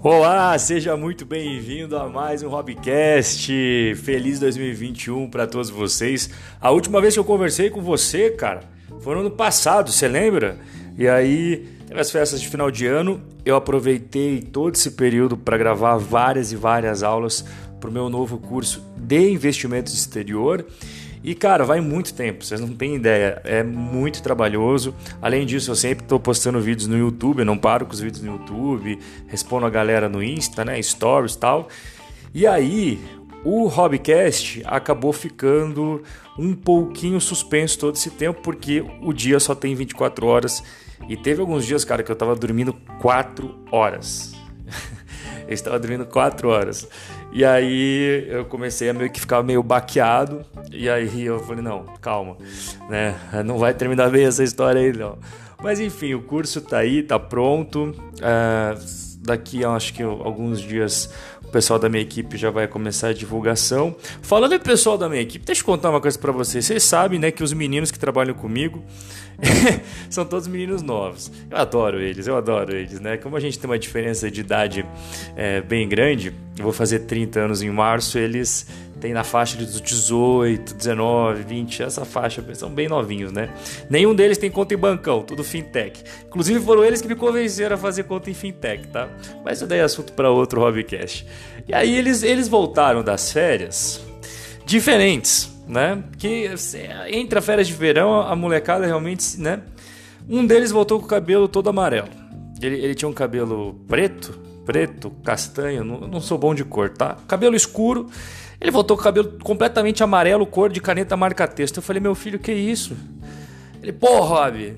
Olá, seja muito bem-vindo a mais um Hobbycast. Feliz 2021 para todos vocês. A última vez que eu conversei com você, cara, foi no ano passado, você lembra? E aí, teve as festas de final de ano, eu aproveitei todo esse período para gravar várias e várias aulas para o meu novo curso de investimentos exterior. E cara, vai muito tempo, vocês não têm ideia, é muito trabalhoso. Além disso, eu sempre estou postando vídeos no YouTube, eu não paro com os vídeos no YouTube, respondo a galera no Insta, né, stories e tal. E aí, o Hobbycast acabou ficando um pouquinho suspenso todo esse tempo, porque o dia só tem 24 horas. E teve alguns dias, cara, que eu tava dormindo 4 horas. eu estava dormindo 4 horas. E aí eu comecei a meio que ficar meio baqueado. E aí eu falei, não, calma, né? Não vai terminar bem essa história aí, não. Mas enfim, o curso tá aí, tá pronto. Uh, daqui acho que alguns dias o pessoal da minha equipe já vai começar a divulgação. Falando em pessoal da minha equipe, deixa eu contar uma coisa para vocês. Vocês sabem, né, que os meninos que trabalham comigo são todos meninos novos. Eu adoro eles, eu adoro eles, né? Como a gente tem uma diferença de idade é, bem grande, eu vou fazer 30 anos em março, eles têm na faixa dos 18, 19, 20, essa faixa, são bem novinhos, né? Nenhum deles tem conta em bancão, tudo fintech. Inclusive foram eles que me convenceram a fazer conta em fintech, tá? Mas isso daí é assunto para outro Hobbycast. E aí eles, eles voltaram das férias diferentes né? Que entre a férias de verão, a molecada realmente, né? Um deles voltou com o cabelo todo amarelo. Ele, ele tinha um cabelo preto, preto, castanho, não, não sou bom de cor, tá? Cabelo escuro. Ele voltou com o cabelo completamente amarelo, cor de caneta marca-texto. Eu falei, meu filho, que isso? Ele, pô, Rob,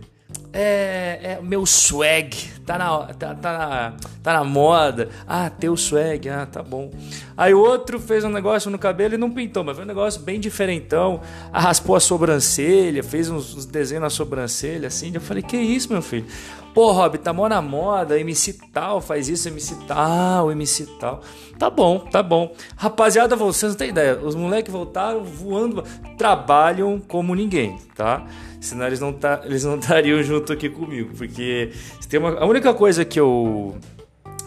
é, é meu swag, tá na, tá, tá, na, tá na moda. Ah, teu swag, ah, tá bom. Aí o outro fez um negócio no cabelo e não pintou, mas foi um negócio bem diferentão. Ah, raspou a sobrancelha, fez uns, uns desenhos na sobrancelha, assim. Eu falei, que isso, meu filho? Pô, Rob, tá mó na moda, MC tal faz isso, MC tal, MC tal. Tá bom, tá bom. Rapaziada, vocês não tem ideia, os moleques voltaram voando, trabalham como ninguém, tá? Senão eles não, tá, eles não estariam junto aqui comigo, porque tem uma, a única coisa que eu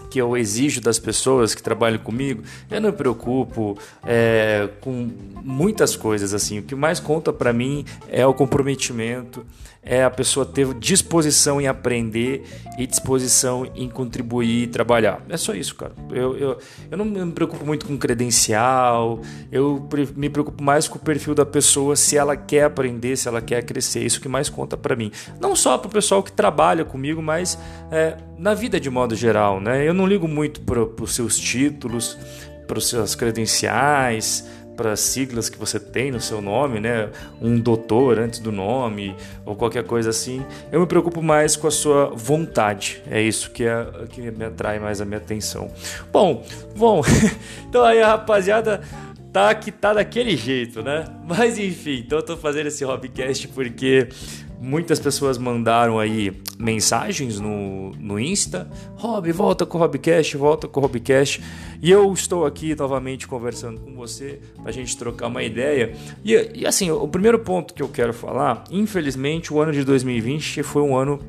que eu exijo das pessoas que trabalham comigo, eu não me preocupo é, com muitas coisas assim. O que mais conta para mim é o comprometimento, é a pessoa ter disposição em aprender e disposição em contribuir e trabalhar. É só isso, cara. Eu, eu, eu não me preocupo muito com credencial, eu me preocupo mais com o perfil da pessoa, se ela quer aprender, se ela quer crescer. Isso que mais conta para mim. Não só para o pessoal que trabalha comigo, mas é, na vida de modo geral. Né? Eu não ligo muito para os seus títulos, para os seus credenciais para as siglas que você tem no seu nome, né? Um doutor antes do nome ou qualquer coisa assim. Eu me preocupo mais com a sua vontade. É isso que, é, que me atrai mais a minha atenção. Bom, bom. então aí a rapaziada tá que tá daquele jeito, né? Mas enfim, então eu tô fazendo esse hobbycast porque Muitas pessoas mandaram aí mensagens no, no Insta. Rob, volta com o Robcast, volta com o Robcast. E eu estou aqui novamente conversando com você para a gente trocar uma ideia. E, e assim, o primeiro ponto que eu quero falar, infelizmente, o ano de 2020 foi um ano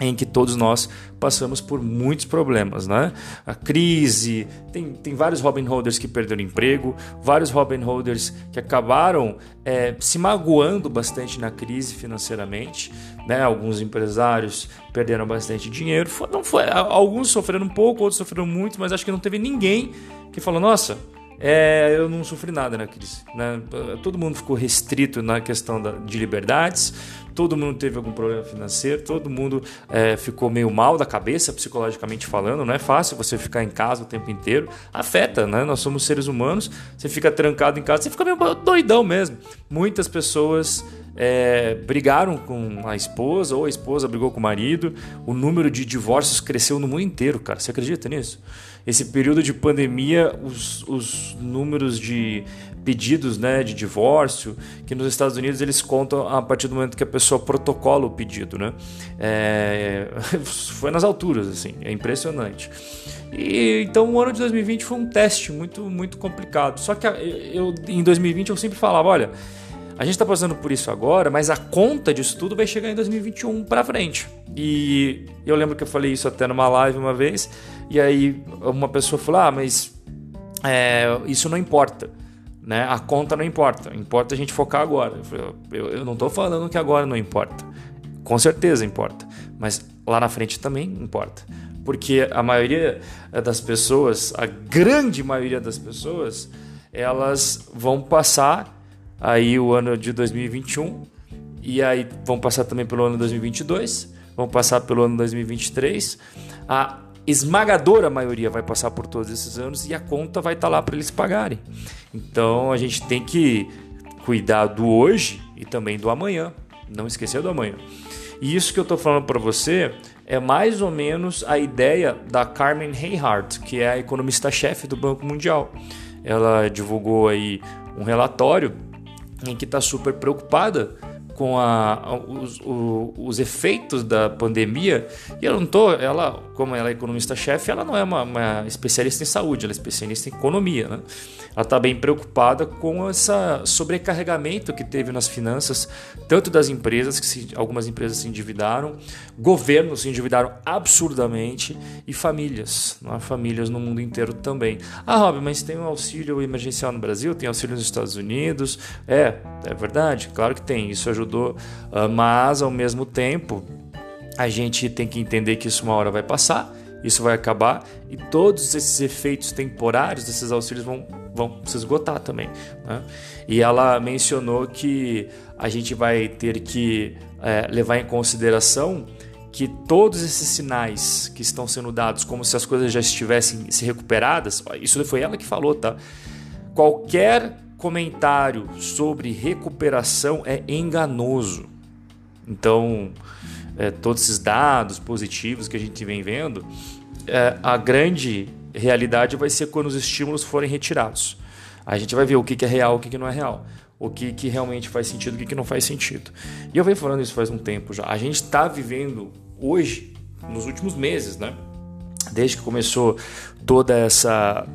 em que todos nós passamos por muitos problemas, né? A crise, tem, tem vários Robin Holders que perderam emprego, vários Robin Holders que acabaram é, se magoando bastante na crise financeiramente, né? Alguns empresários perderam bastante dinheiro, não foi, alguns sofreram um pouco, outros sofreram muito, mas acho que não teve ninguém que falou, nossa, é, eu não sofri nada na crise. Né? Todo mundo ficou restrito na questão da, de liberdades, todo mundo teve algum problema financeiro, todo mundo é, ficou meio mal da cabeça, psicologicamente falando. Não é fácil você ficar em casa o tempo inteiro. Afeta, né? Nós somos seres humanos, você fica trancado em casa, você fica meio doidão mesmo. Muitas pessoas é, brigaram com a esposa ou a esposa brigou com o marido. O número de divórcios cresceu no mundo inteiro, cara. Você acredita nisso? Esse período de pandemia, os, os números de pedidos né, de divórcio, que nos Estados Unidos eles contam a partir do momento que a pessoa protocola o pedido. Né? É, foi nas alturas, assim, é impressionante. E, então o ano de 2020 foi um teste muito, muito complicado. Só que eu, em 2020 eu sempre falava, olha A gente está passando por isso agora, mas a conta disso tudo vai chegar em 2021 para frente. E eu lembro que eu falei isso até numa live uma vez, e aí uma pessoa falou: Ah, mas é, isso não importa. Né? A conta não importa, importa a gente focar agora. Eu, eu, não estou falando que agora não importa, com certeza importa, mas lá na frente também importa, porque a maioria das pessoas, a grande maioria das pessoas, elas vão passar aí o ano de 2021 e aí vão passar também pelo ano 2022, vão passar pelo ano 2023. A esmagadora maioria vai passar por todos esses anos e a conta vai estar tá lá para eles pagarem. Então a gente tem que cuidar do hoje e também do amanhã, não esquecer do amanhã. E isso que eu estou falando para você é mais ou menos a ideia da Carmen Reinhardt, que é a economista-chefe do Banco Mundial. Ela divulgou aí um relatório em que está super preocupada com a, os, o, os, efeitos da pandemia. E eu não tô, ela, como ela é economista-chefe, ela não é uma, uma, especialista em saúde, ela é especialista em economia. Né? Ela está bem preocupada com esse sobrecarregamento que teve nas finanças, tanto das empresas, que se, algumas empresas se endividaram, governos se endividaram absurdamente e famílias, né? famílias no mundo inteiro também. Ah, Rob, mas tem um auxílio emergencial no Brasil, tem auxílio nos Estados Unidos. É, é verdade, claro que tem, isso ajuda ajudou, ah, mas ao mesmo tempo a gente tem que entender que isso uma hora vai passar, isso vai acabar e todos esses efeitos temporários desses auxílios vão, vão se esgotar também. Né? E ela mencionou que a gente vai ter que é, levar em consideração que todos esses sinais que estão sendo dados, como se as coisas já estivessem se recuperadas, isso foi ela que falou, tá? Qualquer comentário sobre recuperação é enganoso. Então, é, todos esses dados positivos que a gente vem vendo, é, a grande realidade vai ser quando os estímulos forem retirados. A gente vai ver o que, que é real, o que, que não é real, o que, que realmente faz sentido, o que, que não faz sentido. E eu venho falando isso faz um tempo já. A gente está vivendo hoje, nos últimos meses, né? Desde que começou toda essa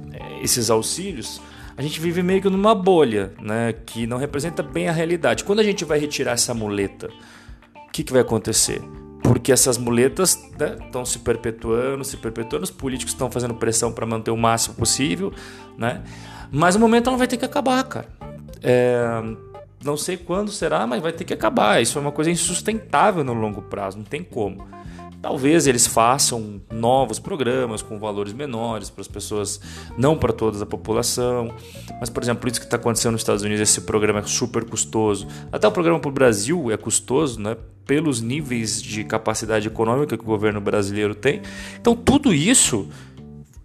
esses auxílios, a gente vive meio que numa bolha, né? Que não representa bem a realidade. Quando a gente vai retirar essa muleta, o que, que vai acontecer? Porque essas muletas estão né, se perpetuando, se perpetuando, os políticos estão fazendo pressão para manter o máximo possível, né? Mas o momento ela vai ter que acabar, cara. É, não sei quando será, mas vai ter que acabar. Isso é uma coisa insustentável no longo prazo, não tem como. Talvez eles façam novos programas com valores menores para as pessoas, não para toda a população. Mas, por exemplo, isso que está acontecendo nos Estados Unidos, esse programa é super custoso. Até o programa para o Brasil é custoso, né? Pelos níveis de capacidade econômica que o governo brasileiro tem. Então, tudo isso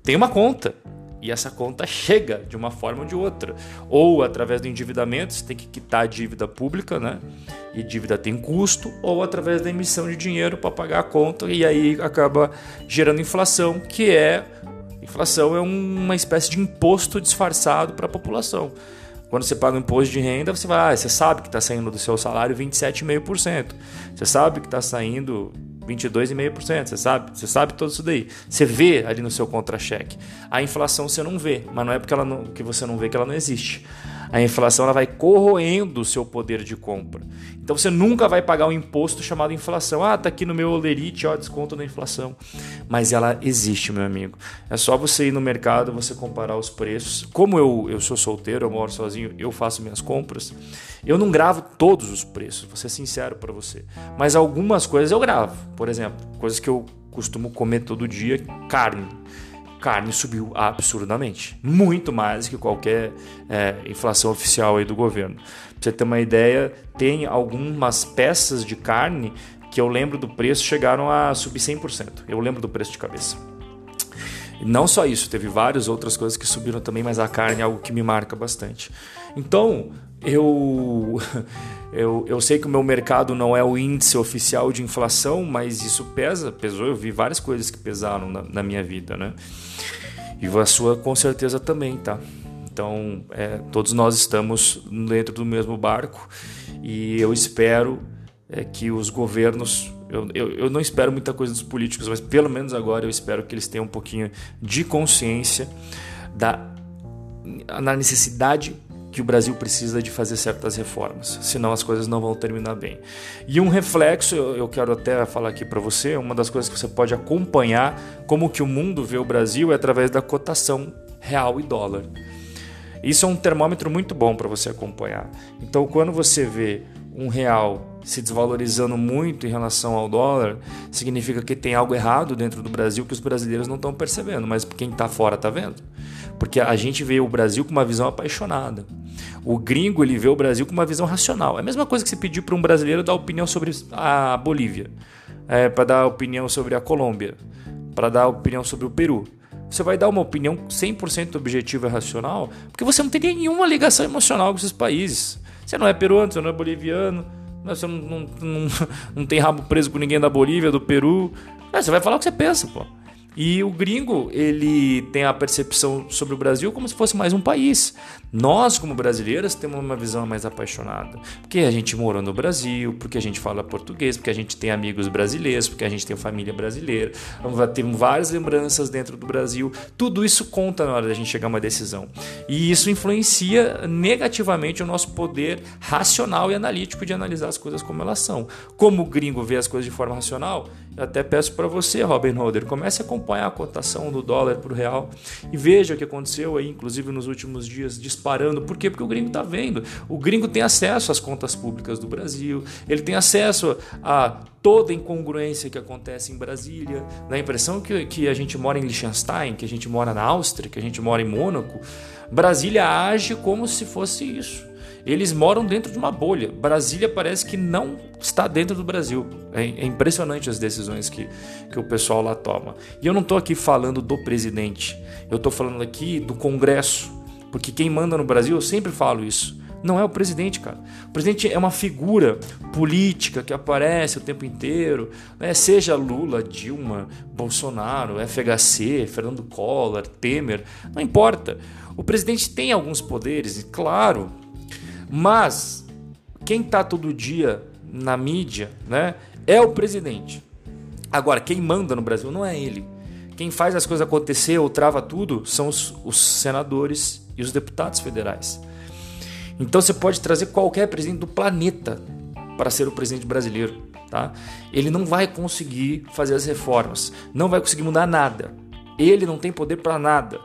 tem uma conta. E essa conta chega de uma forma ou de outra. Ou através do endividamento, você tem que quitar a dívida pública, né? E dívida tem custo, ou através da emissão de dinheiro para pagar a conta, e aí acaba gerando inflação, que é. Inflação é uma espécie de imposto disfarçado para a população. Quando você paga o imposto de renda, você vai, ah, você sabe que está saindo do seu salário 27,5%. Você sabe que está saindo 22,5%, você sabe? Você sabe tudo isso daí. Você vê ali no seu contra-cheque. A inflação você não vê, mas não é porque ela não, que você não vê que ela não existe. A inflação ela vai corroendo o seu poder de compra. Então você nunca vai pagar um imposto chamado inflação. Ah, tá aqui no meu olerite, ó, desconto da inflação. Mas ela existe, meu amigo. É só você ir no mercado, você comparar os preços. Como eu, eu sou solteiro, eu moro sozinho, eu faço minhas compras. Eu não gravo todos os preços, vou ser sincero para você. Mas algumas coisas eu gravo. Por exemplo, coisas que eu costumo comer todo dia, carne carne subiu absurdamente, muito mais que qualquer é, inflação oficial aí do governo. Pra você ter uma ideia, tem algumas peças de carne que eu lembro do preço chegaram a subir 100%. Eu lembro do preço de cabeça. Não só isso, teve várias outras coisas que subiram também, mas a carne é algo que me marca bastante. Então, eu, eu, eu sei que o meu mercado não é o índice oficial de inflação, mas isso pesa, pesou. Eu vi várias coisas que pesaram na, na minha vida, né? E a sua com certeza também, tá? Então, é, todos nós estamos dentro do mesmo barco e eu espero é, que os governos. Eu, eu, eu, não espero muita coisa dos políticos, mas pelo menos agora eu espero que eles tenham um pouquinho de consciência da, na necessidade que o Brasil precisa de fazer certas reformas, senão as coisas não vão terminar bem. E um reflexo, eu quero até falar aqui para você, uma das coisas que você pode acompanhar como que o mundo vê o Brasil é através da cotação real e dólar. Isso é um termômetro muito bom para você acompanhar. Então, quando você vê um real se desvalorizando muito em relação ao dólar, significa que tem algo errado dentro do Brasil que os brasileiros não estão percebendo, mas quem está fora está vendo. Porque a gente vê o Brasil com uma visão apaixonada. O gringo ele vê o Brasil com uma visão racional. É a mesma coisa que se pedir para um brasileiro dar opinião sobre a Bolívia, é, para dar opinião sobre a Colômbia, para dar opinião sobre o Peru. Você vai dar uma opinião 100% objetiva e racional, porque você não tem nenhuma ligação emocional com esses países. Você não é peruano, você não é boliviano, você não, não, não, não tem rabo preso com ninguém da Bolívia, do Peru. Você vai falar o que você pensa, pô. E o gringo, ele tem a percepção sobre o Brasil como se fosse mais um país. Nós, como brasileiros, temos uma visão mais apaixonada. Porque a gente morou no Brasil, porque a gente fala português, porque a gente tem amigos brasileiros, porque a gente tem família brasileira. Temos várias lembranças dentro do Brasil. Tudo isso conta na hora da gente chegar a uma decisão. E isso influencia negativamente o nosso poder racional e analítico de analisar as coisas como elas são. Como o gringo vê as coisas de forma racional, eu até peço para você, Robin Holder, comece a acompanhar a cotação do dólar para o real e veja o que aconteceu aí, inclusive nos últimos dias, disparando. Por quê? Porque o gringo está vendo. O gringo tem acesso às contas públicas do Brasil, ele tem acesso a toda incongruência que acontece em Brasília. Dá a impressão que, que a gente mora em Liechtenstein, que a gente mora na Áustria, que a gente mora em Mônaco. Brasília age como se fosse isso. Eles moram dentro de uma bolha. Brasília parece que não está dentro do Brasil. É, é impressionante as decisões que, que o pessoal lá toma. E eu não estou aqui falando do presidente, eu estou falando aqui do Congresso. Porque quem manda no Brasil, eu sempre falo isso, não é o presidente, cara. O presidente é uma figura política que aparece o tempo inteiro, né? seja Lula, Dilma, Bolsonaro, FHC, Fernando Collor, Temer, não importa. O presidente tem alguns poderes, claro, mas quem está todo dia na mídia, né, é o presidente. Agora, quem manda no Brasil não é ele. Quem faz as coisas acontecer ou trava tudo são os, os senadores e os deputados federais. Então você pode trazer qualquer presidente do planeta para ser o presidente brasileiro, tá? Ele não vai conseguir fazer as reformas, não vai conseguir mudar nada. Ele não tem poder para nada.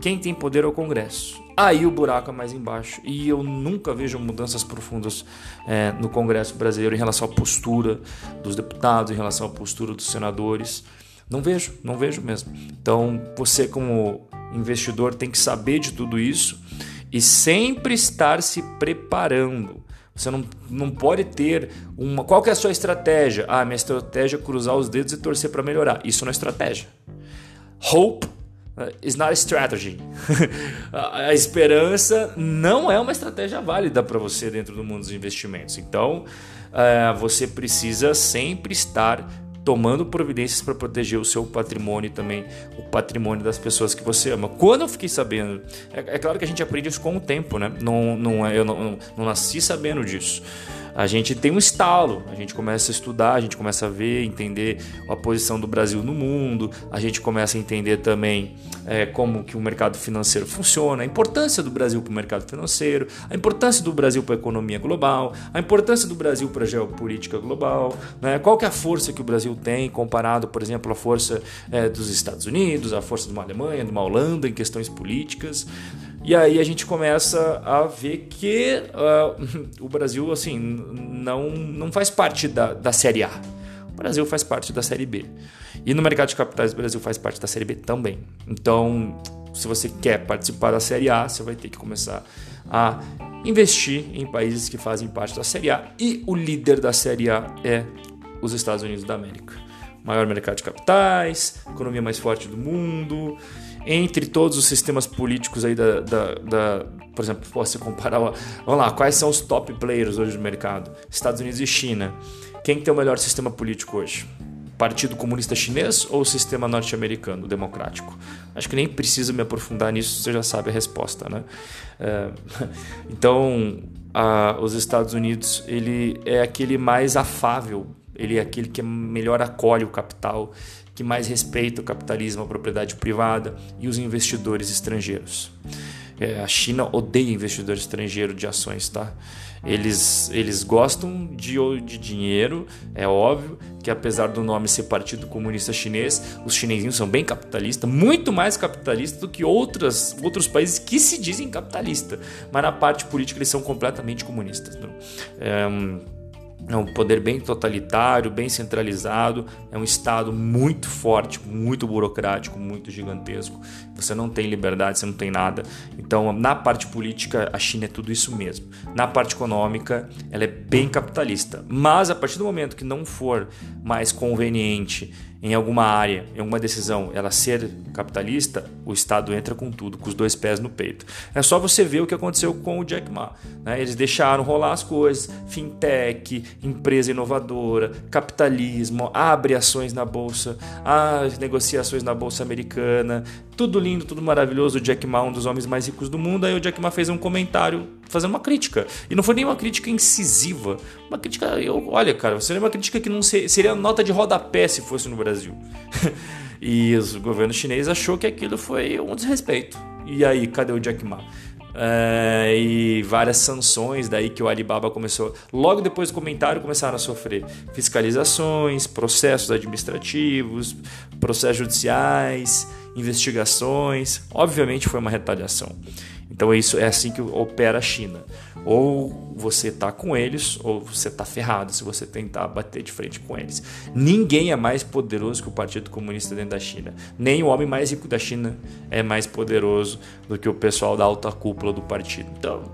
Quem tem poder é o Congresso. Aí o buraco é mais embaixo. E eu nunca vejo mudanças profundas é, no Congresso brasileiro em relação à postura dos deputados, em relação à postura dos senadores. Não vejo, não vejo mesmo. Então você, como investidor, tem que saber de tudo isso e sempre estar se preparando. Você não, não pode ter uma. Qual que é a sua estratégia? Ah, minha estratégia é cruzar os dedos e torcer para melhorar. Isso não é estratégia. Hope Uh, is not a strategy. a esperança não é uma estratégia válida para você dentro do mundo dos investimentos. Então, uh, você precisa sempre estar tomando providências para proteger o seu patrimônio e também o patrimônio das pessoas que você ama. Quando eu fiquei sabendo, é, é claro que a gente aprende isso com o tempo, né? Não, não, é, eu não, não nasci sabendo disso a gente tem um estalo, a gente começa a estudar, a gente começa a ver, entender a posição do Brasil no mundo, a gente começa a entender também é, como que o mercado financeiro funciona, a importância do Brasil para o mercado financeiro, a importância do Brasil para a economia global, a importância do Brasil para a geopolítica global, né? qual que é a força que o Brasil tem comparado, por exemplo, à força é, dos Estados Unidos, à força de uma Alemanha, de uma Holanda em questões políticas. E aí a gente começa a ver que uh, o Brasil assim não, não faz parte da, da Série A. O Brasil faz parte da Série B. E no mercado de capitais o Brasil faz parte da Série B também. Então, se você quer participar da Série A, você vai ter que começar a investir em países que fazem parte da Série A. E o líder da Série A é os Estados Unidos da América. Maior mercado de capitais, economia mais forte do mundo entre todos os sistemas políticos aí da, da, da por exemplo, posso comparar, vamos lá, quais são os top players hoje no mercado? Estados Unidos e China. Quem tem o melhor sistema político hoje? Partido Comunista Chinês ou o sistema norte-americano, democrático? Acho que nem precisa me aprofundar nisso, você já sabe a resposta, né? É, então, a, os Estados Unidos ele é aquele mais afável, ele é aquele que melhor acolhe o capital, que mais respeita o capitalismo, a propriedade privada e os investidores estrangeiros. É, a China odeia investidor estrangeiro de ações, tá? Eles, eles gostam de, de dinheiro, é óbvio que apesar do nome ser Partido Comunista Chinês, os chinesinhos são bem capitalistas, muito mais capitalistas do que outras, outros países que se dizem capitalistas, mas na parte política eles são completamente comunistas. Né? É, é um poder bem totalitário, bem centralizado, é um Estado muito forte, muito burocrático, muito gigantesco. Você não tem liberdade, você não tem nada. Então, na parte política, a China é tudo isso mesmo. Na parte econômica, ela é bem capitalista. Mas a partir do momento que não for mais conveniente em alguma área, em alguma decisão, ela ser capitalista, o Estado entra com tudo, com os dois pés no peito. É só você ver o que aconteceu com o Jack Ma. Né? Eles deixaram rolar as coisas, fintech, empresa inovadora, capitalismo, abre ações na bolsa, as negociações na bolsa americana, tudo lindo, tudo maravilhoso. O Jack Ma, um dos homens mais ricos do mundo. Aí o Jack Ma fez um comentário fazendo uma crítica. E não foi nem uma crítica incisiva. Uma crítica, eu, olha, cara, seria uma crítica que não ser, seria nota de rodapé se fosse no Brasil. e o governo chinês achou que aquilo foi um desrespeito. E aí, cadê o Jack Ma? É, e várias sanções daí que o Alibaba começou. Logo depois do comentário começaram a sofrer fiscalizações, processos administrativos, processos judiciais, investigações. Obviamente foi uma retaliação. Então é isso é assim que opera a China. Ou você está com eles, ou você está ferrado se você tentar bater de frente com eles. Ninguém é mais poderoso que o Partido Comunista dentro da China. Nem o homem mais rico da China é mais poderoso do que o pessoal da alta cúpula do partido. Então,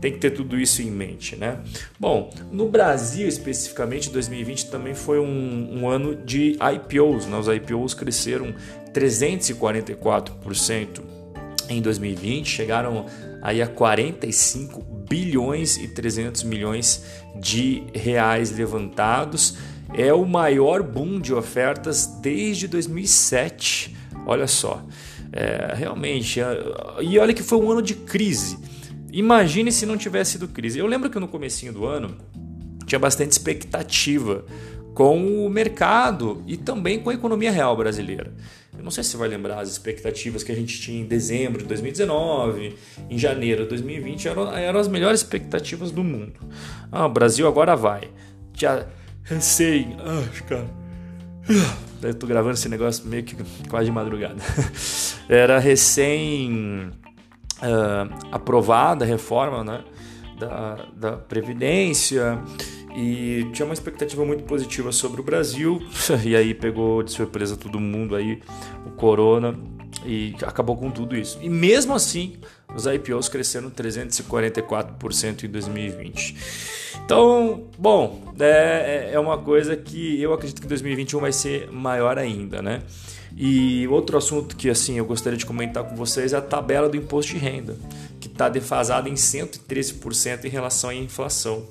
tem que ter tudo isso em mente, né? Bom, no Brasil especificamente, 2020 também foi um, um ano de IPOs. Né? Os IPOs cresceram 344% em 2020, chegaram aí a 45 bilhões e 300 milhões de reais levantados. É o maior boom de ofertas desde 2007. Olha só, é, realmente. É, e olha que foi um ano de crise. Imagine se não tivesse sido crise. Eu lembro que no comecinho do ano tinha bastante expectativa com o mercado e também com a economia real brasileira. Eu não sei se você vai lembrar as expectativas que a gente tinha em dezembro de 2019, em janeiro de 2020, eram, eram as melhores expectativas do mundo. Ah, o Brasil agora vai. Já recém. Ah, cara. Eu tô gravando esse negócio meio que quase de madrugada. Era recém uh, aprovada a reforma né, da, da Previdência e tinha uma expectativa muito positiva sobre o Brasil e aí pegou de surpresa todo mundo aí o corona e acabou com tudo isso. E mesmo assim, os IPOs cresceram 344% em 2020. Então, bom, é, é uma coisa que eu acredito que 2021 vai ser maior ainda, né? E outro assunto que assim eu gostaria de comentar com vocês é a tabela do imposto de renda, que está defasada em 113% em relação à inflação.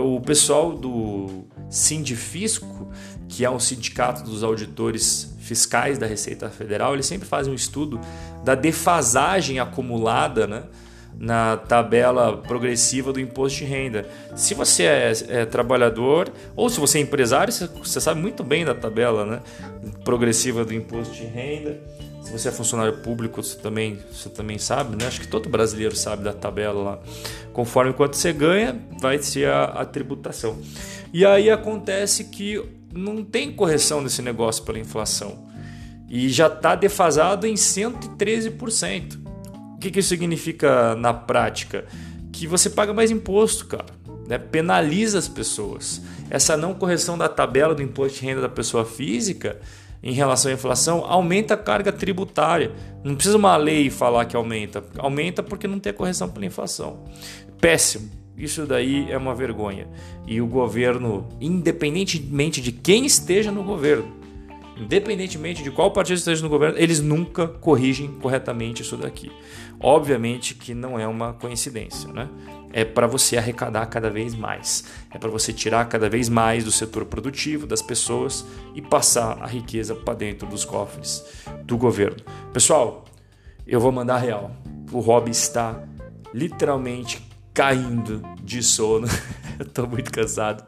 O pessoal do Sindifisco, que é um sindicato dos auditores fiscais da Receita Federal, eles sempre fazem um estudo da defasagem acumulada né, na tabela progressiva do imposto de renda. Se você é, é trabalhador ou se você é empresário, você, você sabe muito bem da tabela né, progressiva do imposto de renda. Se você é funcionário público, você também, você também sabe, né? Acho que todo brasileiro sabe da tabela lá. Conforme quanto você ganha, vai ser a, a tributação. E aí acontece que não tem correção desse negócio pela inflação. E já está defasado em 113%. O que, que isso significa na prática? Que você paga mais imposto, cara. Né? Penaliza as pessoas. Essa não correção da tabela do imposto de renda da pessoa física em relação à inflação, aumenta a carga tributária. Não precisa uma lei falar que aumenta. Aumenta porque não tem correção pela inflação. Péssimo. Isso daí é uma vergonha. E o governo, independentemente de quem esteja no governo, independentemente de qual partido esteja no governo, eles nunca corrigem corretamente isso daqui. Obviamente que não é uma coincidência, né? É para você arrecadar cada vez mais, é para você tirar cada vez mais do setor produtivo, das pessoas e passar a riqueza para dentro dos cofres do governo. Pessoal, eu vou mandar real. O hobby está literalmente caindo de sono. estou muito cansado.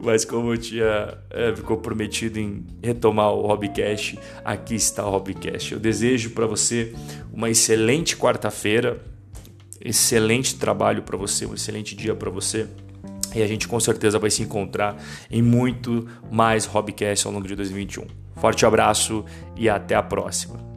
Mas como eu tinha é, comprometido em retomar o Hobbycast, aqui está o Hobbycast. Eu desejo para você uma excelente quarta-feira, excelente trabalho para você, um excelente dia para você. E a gente com certeza vai se encontrar em muito mais Hobbycast ao longo de 2021. Forte abraço e até a próxima.